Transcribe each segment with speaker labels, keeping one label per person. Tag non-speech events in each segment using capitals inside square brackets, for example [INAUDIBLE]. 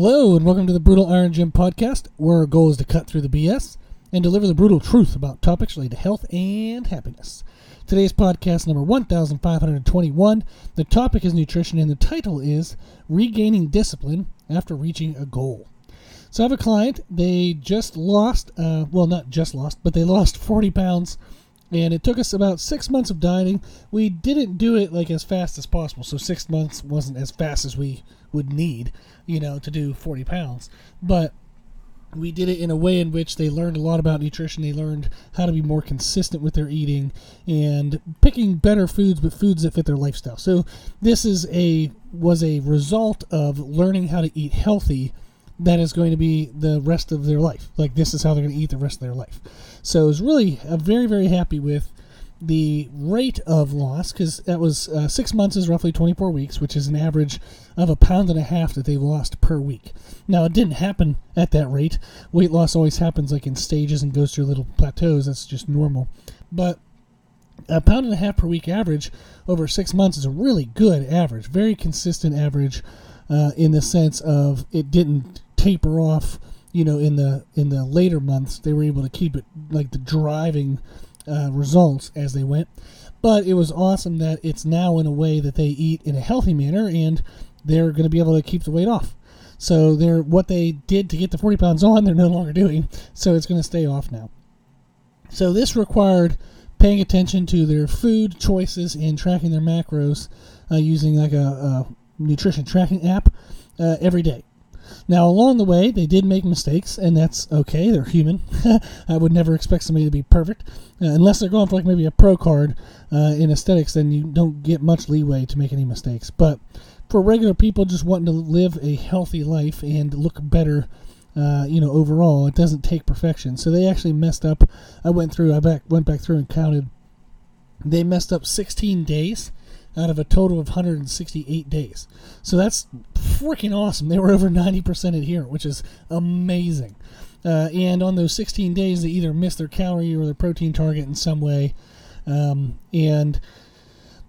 Speaker 1: Hello, and welcome to the Brutal Iron Gym podcast, where our goal is to cut through the BS and deliver the brutal truth about topics related to health and happiness. Today's podcast number 1521. The topic is nutrition, and the title is Regaining Discipline After Reaching a Goal. So I have a client, they just lost, uh, well, not just lost, but they lost 40 pounds and it took us about six months of dieting. We didn't do it like as fast as possible, so six months wasn't as fast as we would need, you know, to do 40 pounds. But we did it in a way in which they learned a lot about nutrition. They learned how to be more consistent with their eating and picking better foods, but foods that fit their lifestyle. So this is a was a result of learning how to eat healthy that is going to be the rest of their life. Like this is how they're going to eat the rest of their life. So I was really uh, very very happy with the rate of loss because that was uh, six months is roughly 24 weeks, which is an average of a pound and a half that they've lost per week. Now it didn't happen at that rate. Weight loss always happens like in stages and goes through little plateaus. That's just normal. But a pound and a half per week average over six months is a really good average, very consistent average. Uh, in the sense of it didn't taper off. You know, in the in the later months, they were able to keep it like the driving uh, results as they went. But it was awesome that it's now in a way that they eat in a healthy manner, and they're going to be able to keep the weight off. So they're what they did to get the 40 pounds on, they're no longer doing. So it's going to stay off now. So this required paying attention to their food choices and tracking their macros uh, using like a, a, nutrition tracking app uh, every day. Now, along the way, they did make mistakes, and that's okay. They're human. [LAUGHS] I would never expect somebody to be perfect, uh, unless they're going for like maybe a pro card uh, in aesthetics. Then you don't get much leeway to make any mistakes. But for regular people just wanting to live a healthy life and look better, uh, you know, overall, it doesn't take perfection. So they actually messed up. I went through. I back went back through and counted. They messed up 16 days out of a total of 168 days. So that's freaking awesome. They were over 90% adherent, which is amazing. Uh, and on those 16 days, they either missed their calorie or their protein target in some way. Um, and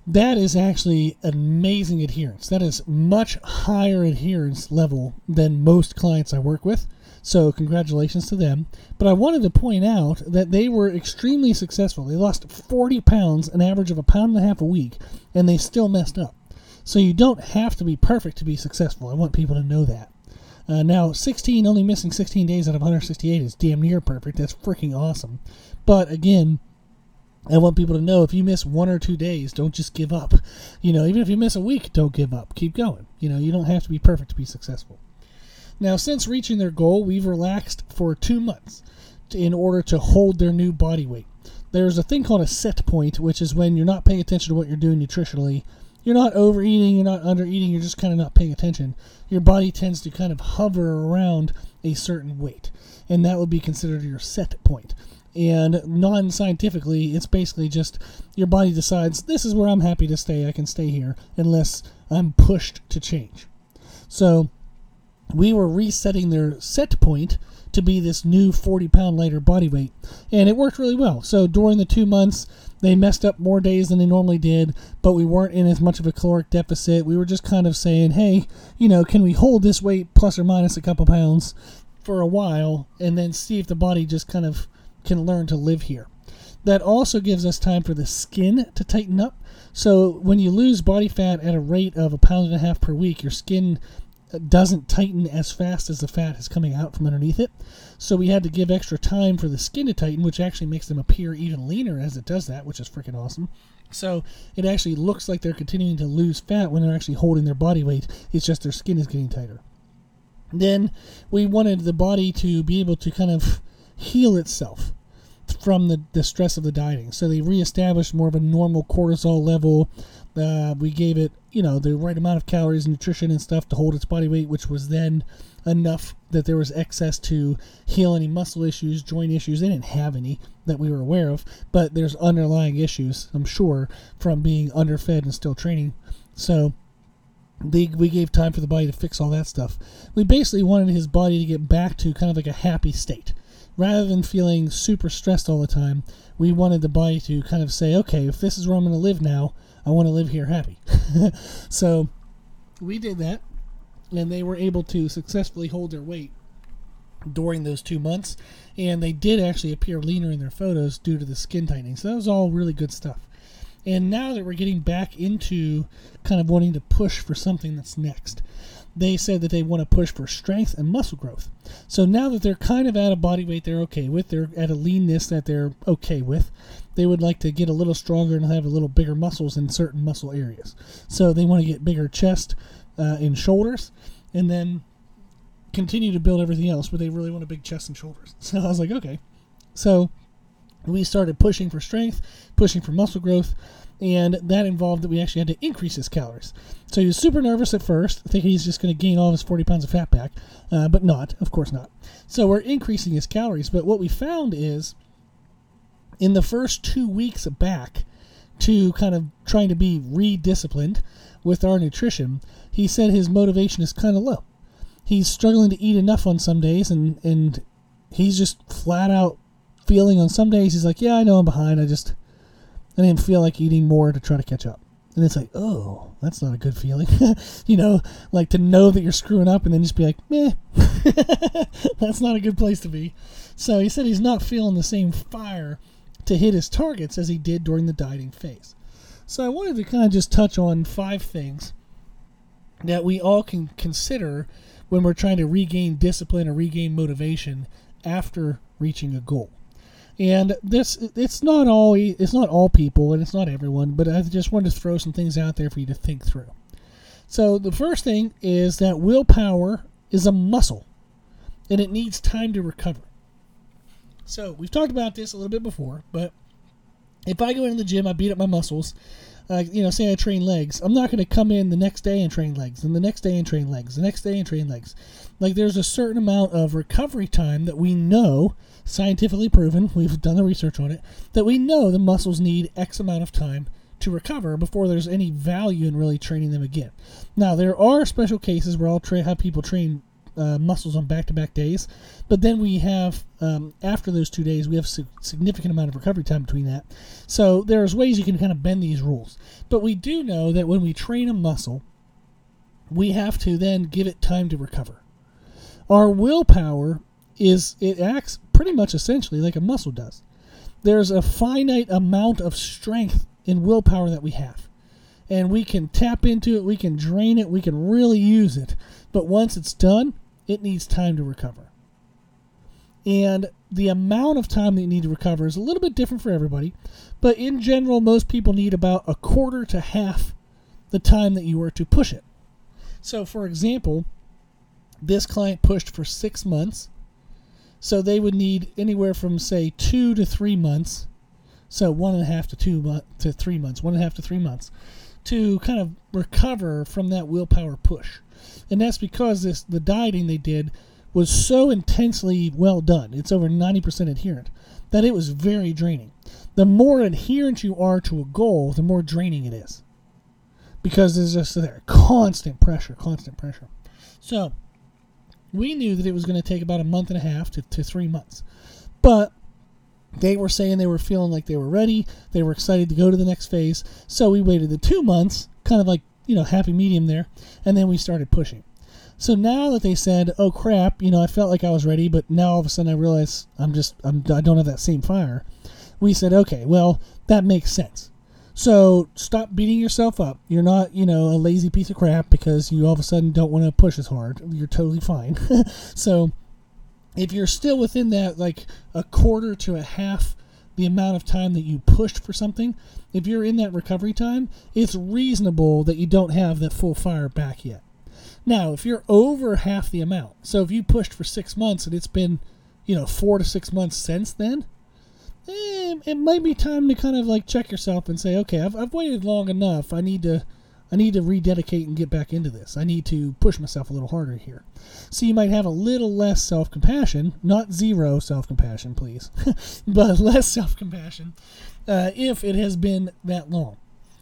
Speaker 1: that is actually amazing adherence. That is much higher adherence level than most clients I work with. So, congratulations to them. But I wanted to point out that they were extremely successful. They lost 40 pounds, an average of a pound and a half a week, and they still messed up. So, you don't have to be perfect to be successful. I want people to know that. Uh, now, 16, only missing 16 days out of 168 is damn near perfect. That's freaking awesome. But again, I want people to know if you miss one or two days, don't just give up. You know, even if you miss a week, don't give up. Keep going. You know, you don't have to be perfect to be successful. Now, since reaching their goal, we've relaxed for two months in order to hold their new body weight. There's a thing called a set point, which is when you're not paying attention to what you're doing nutritionally. You're not overeating, you're not undereating, you're just kind of not paying attention. Your body tends to kind of hover around a certain weight, and that would be considered your set point. And non scientifically, it's basically just your body decides this is where I'm happy to stay, I can stay here, unless I'm pushed to change. So, we were resetting their set point to be this new 40 pound lighter body weight. And it worked really well. So during the two months, they messed up more days than they normally did, but we weren't in as much of a caloric deficit. We were just kind of saying, hey, you know, can we hold this weight plus or minus a couple pounds for a while and then see if the body just kind of can learn to live here? That also gives us time for the skin to tighten up. So when you lose body fat at a rate of a pound and a half per week, your skin uh, doesn't tighten as fast as the fat is coming out from underneath it. So we had to give extra time for the skin to tighten, which actually makes them appear even leaner as it does that, which is freaking awesome. So it actually looks like they're continuing to lose fat when they're actually holding their body weight. It's just their skin is getting tighter. Then we wanted the body to be able to kind of heal itself from the, the stress of the dieting. So they reestablished more of a normal cortisol level. Uh, we gave it, you know, the right amount of calories, nutrition, and stuff to hold its body weight, which was then enough that there was excess to heal any muscle issues, joint issues. They didn't have any that we were aware of, but there's underlying issues, I'm sure, from being underfed and still training. So they, we gave time for the body to fix all that stuff. We basically wanted his body to get back to kind of like a happy state rather than feeling super stressed all the time, we wanted the body to kind of say, okay, if this is where I'm going to live now, I want to live here happy. [LAUGHS] so we did that. and they were able to successfully hold their weight during those two months. And they did actually appear leaner in their photos due to the skin tightening. So that was all really good stuff. And now that we're getting back into kind of wanting to push for something that's next, they said that they want to push for strength and muscle growth. So now that they're kind of at a body weight they're okay with, they're at a leanness that they're okay with, they would like to get a little stronger and have a little bigger muscles in certain muscle areas. So they want to get bigger chest uh, and shoulders, and then continue to build everything else, but they really want a big chest and shoulders. [LAUGHS] So I was like, okay. So we started pushing for strength, pushing for muscle growth, and that involved that we actually had to increase his calories. So he was super nervous at first, thinking he's just going to gain all of his 40 pounds of fat back, uh, but not, of course not. So we're increasing his calories, but what we found is in the first two weeks back to kind of trying to be redisciplined with our nutrition, he said his motivation is kind of low. He's struggling to eat enough on some days, and, and he's just flat out feeling on some days he's like, yeah, I know I'm behind. I just I didn't feel like eating more to try to catch up. And it's like, oh, that's not a good feeling. [LAUGHS] you know, like to know that you're screwing up and then just be like, meh. [LAUGHS] that's not a good place to be. So he said he's not feeling the same fire to hit his targets as he did during the dieting phase. So I wanted to kind of just touch on five things that we all can consider when we're trying to regain discipline or regain motivation after reaching a goal. And this it's not all it's not all people and it's not everyone, but I just wanted to throw some things out there for you to think through. So the first thing is that willpower is a muscle and it needs time to recover. So we've talked about this a little bit before, but if I go into the gym, I beat up my muscles, uh, you know, say I train legs, I'm not going to come in the next day and train legs, and the next day and train legs, the next day and train legs. Like there's a certain amount of recovery time that we know, scientifically proven, we've done the research on it, that we know the muscles need X amount of time to recover before there's any value in really training them again. Now there are special cases where I'll tra- have people train uh, muscles on back-to-back days, but then we have um, after those two days we have a significant amount of recovery time between that. So there's ways you can kind of bend these rules, but we do know that when we train a muscle, we have to then give it time to recover. Our willpower is it acts pretty much essentially like a muscle does. There's a finite amount of strength in willpower that we have and we can tap into it, we can drain it, we can really use it. But once it's done, it needs time to recover. And the amount of time that you need to recover is a little bit different for everybody, but in general, most people need about a quarter to half the time that you were to push it. So, for example, this client pushed for six months, so they would need anywhere from, say, two to three months. So, one and a half to two to three months, one and a half to three months to kind of recover from that willpower push. And that's because this the dieting they did was so intensely well done. It's over 90% adherent that it was very draining. The more adherent you are to a goal, the more draining it is. Because there's just there constant pressure, constant pressure. So, we knew that it was going to take about a month and a half to, to three months. But they were saying they were feeling like they were ready. They were excited to go to the next phase. So we waited the two months, kind of like, you know, happy medium there. And then we started pushing. So now that they said, oh crap, you know, I felt like I was ready, but now all of a sudden I realize I'm just, I'm, I don't have that same fire. We said, okay, well, that makes sense. So stop beating yourself up. You're not, you know, a lazy piece of crap because you all of a sudden don't want to push as hard. You're totally fine. [LAUGHS] so if you're still within that like a quarter to a half the amount of time that you pushed for something, if you're in that recovery time, it's reasonable that you don't have that full fire back yet. Now, if you're over half the amount, so if you pushed for six months and it's been, you know, four to six months since then, eh, it might be time to kind of like check yourself and say, okay, I've, I've waited long enough. I need to I need to rededicate and get back into this. I need to push myself a little harder here. So you might have a little less self compassion, not zero self compassion, please, [LAUGHS] but less self compassion uh, if it has been that long.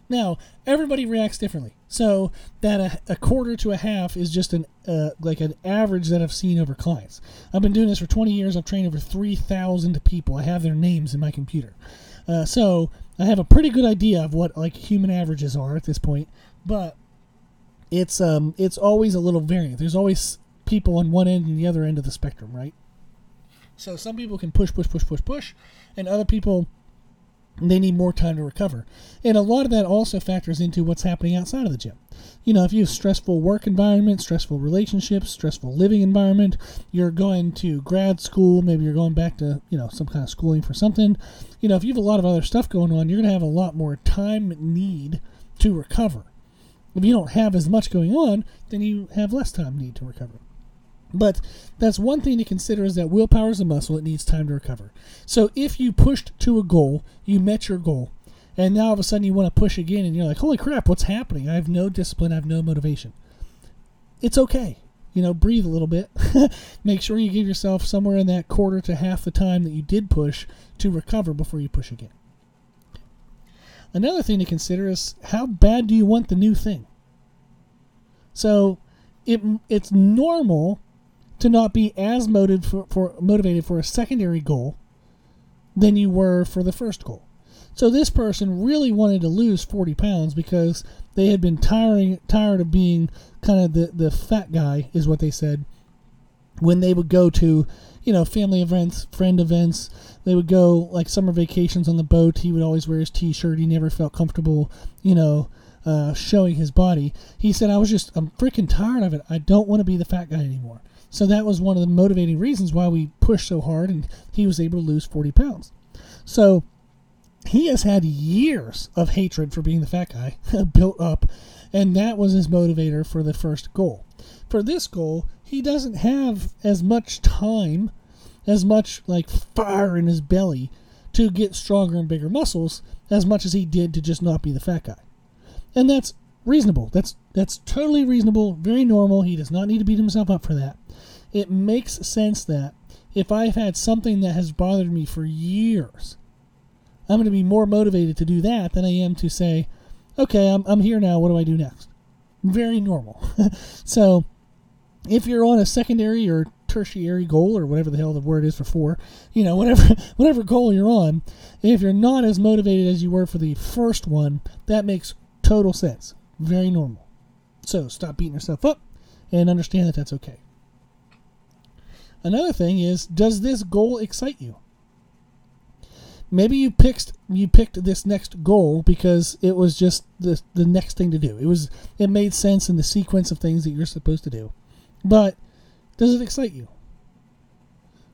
Speaker 1: Now, everybody reacts differently. So that a, a quarter to a half is just an uh, like an average that I've seen over clients. I've been doing this for 20 years. I've trained over 3,000 people. I have their names in my computer. Uh, so I have a pretty good idea of what like human averages are at this point. But it's um it's always a little variant. There's always people on one end and the other end of the spectrum, right? So some people can push, push, push, push, push, and other people they need more time to recover. And a lot of that also factors into what's happening outside of the gym. You know, if you have stressful work environment, stressful relationships, stressful living environment, you're going to grad school, maybe you're going back to, you know, some kind of schooling for something. You know, if you have a lot of other stuff going on, you're going to have a lot more time need to recover. If you don't have as much going on, then you have less time need to recover. But that's one thing to consider is that willpower is a muscle, it needs time to recover. So if you pushed to a goal, you met your goal, and now all of a sudden you want to push again and you're like, holy crap, what's happening? I have no discipline, I have no motivation. It's okay. You know, breathe a little bit. [LAUGHS] Make sure you give yourself somewhere in that quarter to half the time that you did push to recover before you push again. Another thing to consider is how bad do you want the new thing? So it, it's normal to not be as motivated for, for motivated for a secondary goal than you were for the first goal. So this person really wanted to lose 40 pounds because they had been tiring, tired of being kind of the, the fat guy, is what they said. When they would go to, you know, family events, friend events, they would go like summer vacations on the boat. He would always wear his t-shirt. He never felt comfortable, you know, uh, showing his body. He said, "I was just, I'm freaking tired of it. I don't want to be the fat guy anymore." So that was one of the motivating reasons why we pushed so hard and he was able to lose 40 pounds. So he has had years of hatred for being the fat guy [LAUGHS] built up, and that was his motivator for the first goal. For this goal, he doesn't have as much time, as much like fire in his belly to get stronger and bigger muscles as much as he did to just not be the fat guy. And that's reasonable. That's that's totally reasonable, very normal. He does not need to beat himself up for that it makes sense that if I've had something that has bothered me for years, I'm going to be more motivated to do that than I am to say, okay, I'm, I'm here now. What do I do next? Very normal. [LAUGHS] so if you're on a secondary or tertiary goal or whatever the hell the word is for four, you know, [LAUGHS] whatever whatever goal you're on, if you're not as motivated as you were for the first one, that makes total sense. Very normal. So stop beating yourself up and understand that that's okay. Another thing is, does this goal excite you? Maybe you picked you picked this next goal because it was just the the next thing to do. It was it made sense in the sequence of things that you're supposed to do. But does it excite you?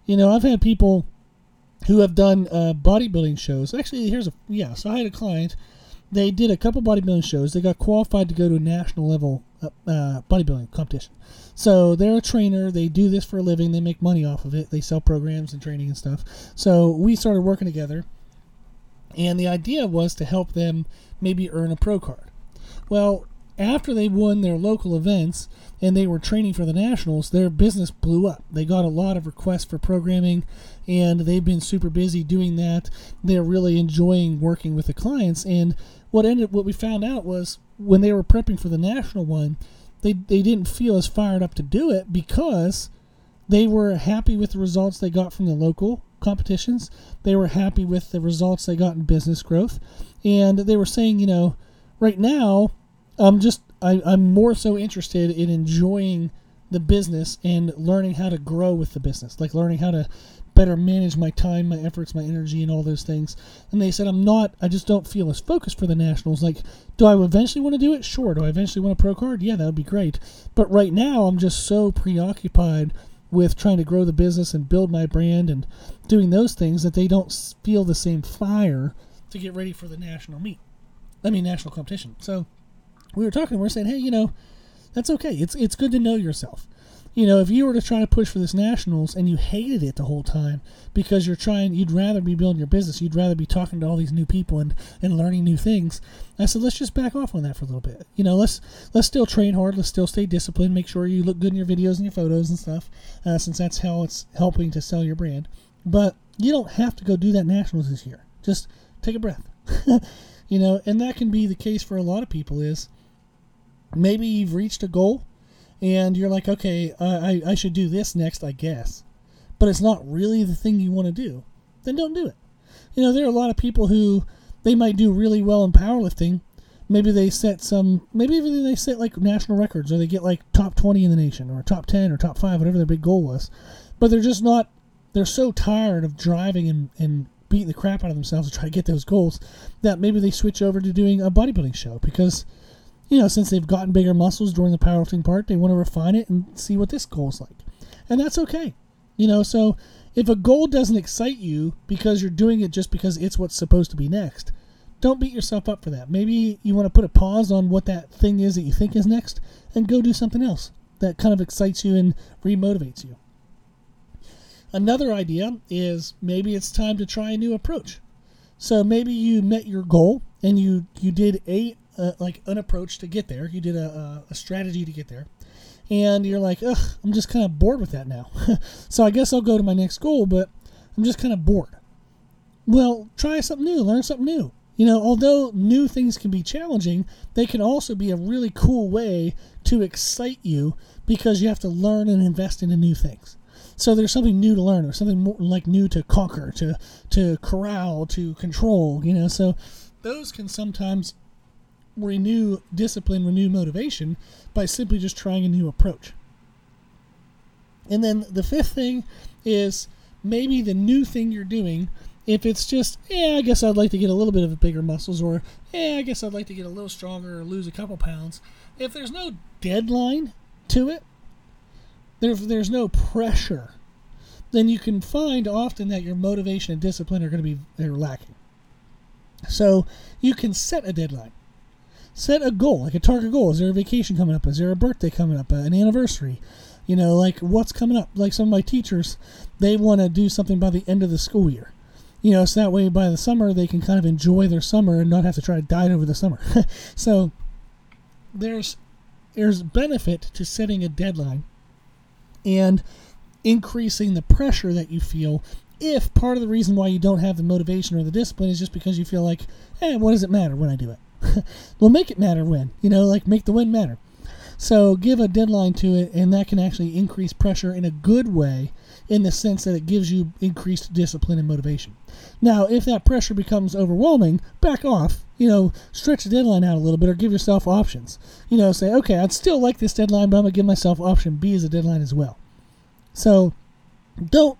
Speaker 1: You know, I've had people who have done uh, bodybuilding shows. Actually, here's a yeah. So I had a client. They did a couple bodybuilding shows. They got qualified to go to a national level uh, uh bodybuilding competition. So they're a trainer. They do this for a living. They make money off of it. They sell programs and training and stuff. So we started working together, and the idea was to help them maybe earn a pro card. Well, after they won their local events and they were training for the nationals, their business blew up. They got a lot of requests for programming, and they've been super busy doing that. They're really enjoying working with the clients. And what ended, what we found out was when they were prepping for the national one they, they didn't feel as fired up to do it because they were happy with the results they got from the local competitions. They were happy with the results they got in business growth. And they were saying, you know, right now, I'm just, I, I'm more so interested in enjoying the business and learning how to grow with the business, like learning how to better manage my time, my efforts, my energy, and all those things. And they said, I'm not, I just don't feel as focused for the Nationals. Like, do I eventually want to do it? Sure. Do I eventually want a pro card? Yeah, that would be great. But right now, I'm just so preoccupied with trying to grow the business and build my brand and doing those things that they don't feel the same fire to get ready for the national meet. I mean, national competition. So we were talking, we are saying, hey, you know, that's okay. It's it's good to know yourself you know, if you were to try to push for this nationals and you hated it the whole time because you're trying, you'd rather be building your business, you'd rather be talking to all these new people and, and learning new things. I said, let's just back off on that for a little bit. You know, let's let's still train hard, let's still stay disciplined, make sure you look good in your videos and your photos and stuff, uh, since that's how it's helping to sell your brand. But you don't have to go do that nationals this year. Just take a breath. [LAUGHS] you know, and that can be the case for a lot of people. Is maybe you've reached a goal and you're like, okay, I, I should do this next, I guess. But it's not really the thing you want to do. Then don't do it. You know, there are a lot of people who they might do really well in powerlifting, maybe they set some maybe even they set like national records or they get like top 20 in the nation or top 10 or top 5 whatever their big goal was but they're just not they're so tired of driving and, and beating the crap out of themselves to try to get those goals that maybe they switch over to doing a bodybuilding show because you know since they've gotten bigger muscles during the powerlifting part they want to refine it and see what this goal's like and that's okay you know so if a goal doesn't excite you because you're doing it just because it's what's supposed to be next don't beat yourself up for that. Maybe you want to put a pause on what that thing is that you think is next and go do something else that kind of excites you and remotivates you. Another idea is maybe it's time to try a new approach. So maybe you met your goal and you you did a uh, like an approach to get there. You did a, a strategy to get there, and you're like, ugh, I'm just kind of bored with that now. [LAUGHS] so I guess I'll go to my next goal, but I'm just kind of bored. Well, try something new, learn something new. You know, although new things can be challenging, they can also be a really cool way to excite you because you have to learn and invest into new things. So there's something new to learn, or something more like new to conquer, to to corral, to control. You know, so those can sometimes renew discipline, renew motivation by simply just trying a new approach. And then the fifth thing is maybe the new thing you're doing if it's just, yeah, I guess I'd like to get a little bit of bigger muscles, or yeah, I guess I'd like to get a little stronger or lose a couple pounds. If there's no deadline to it, there, there's no pressure, then you can find often that your motivation and discipline are going to be they're lacking. So you can set a deadline. Set a goal, like a target goal. Is there a vacation coming up? Is there a birthday coming up? An anniversary? You know, like what's coming up? Like some of my teachers, they want to do something by the end of the school year you know, so that way by the summer they can kind of enjoy their summer and not have to try to diet over the summer. [LAUGHS] so there's there's benefit to setting a deadline and increasing the pressure that you feel if part of the reason why you don't have the motivation or the discipline is just because you feel like, hey, what does it matter when I do it? [LAUGHS] well, make it matter when, you know, like make the win matter. So give a deadline to it, and that can actually increase pressure in a good way in the sense that it gives you increased discipline and motivation. Now, if that pressure becomes overwhelming, back off. You know, stretch the deadline out a little bit or give yourself options. You know, say, okay, I'd still like this deadline, but I'm going to give myself option B as a deadline as well. So don't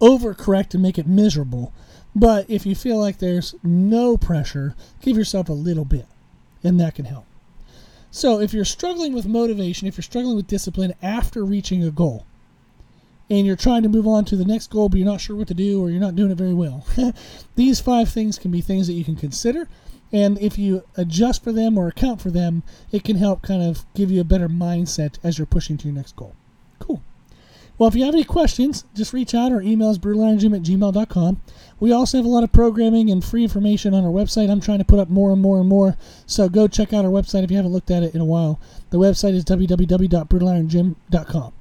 Speaker 1: overcorrect and make it miserable. But if you feel like there's no pressure, give yourself a little bit, and that can help. So if you're struggling with motivation, if you're struggling with discipline after reaching a goal, and you're trying to move on to the next goal, but you're not sure what to do or you're not doing it very well. [LAUGHS] These five things can be things that you can consider. And if you adjust for them or account for them, it can help kind of give you a better mindset as you're pushing to your next goal. Cool. Well, if you have any questions, just reach out. Our email is brutalirongym at gmail.com. We also have a lot of programming and free information on our website. I'm trying to put up more and more and more. So go check out our website if you haven't looked at it in a while. The website is www.brutalirongym.com.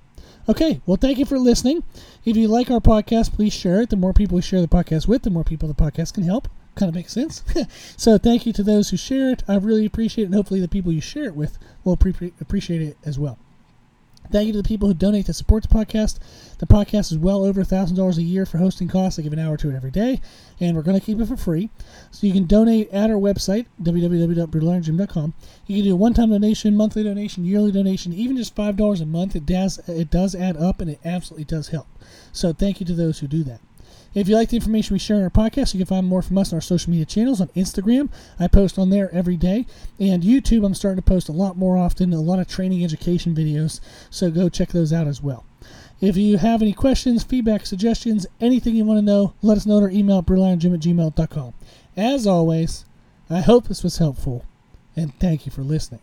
Speaker 1: Okay, well, thank you for listening. If you like our podcast, please share it. The more people we share the podcast with, the more people the podcast can help. Kind of makes sense. [LAUGHS] so, thank you to those who share it. I really appreciate it, and hopefully, the people you share it with will appreciate it as well. Thank you to the people who donate to support the podcast. The podcast is well over $1,000 a year for hosting costs. I give an hour to it every day, and we're going to keep it for free. So you can donate at our website, www.brutalirongym.com. You can do a one-time donation, monthly donation, yearly donation, even just $5 a month. It does, it does add up, and it absolutely does help. So thank you to those who do that. If you like the information we share in our podcast, you can find more from us on our social media channels on Instagram. I post on there every day. And YouTube, I'm starting to post a lot more often, a lot of training education videos. So go check those out as well. If you have any questions, feedback, suggestions, anything you want to know, let us know at our email at brutalirongym at gmail.com. As always, I hope this was helpful, and thank you for listening.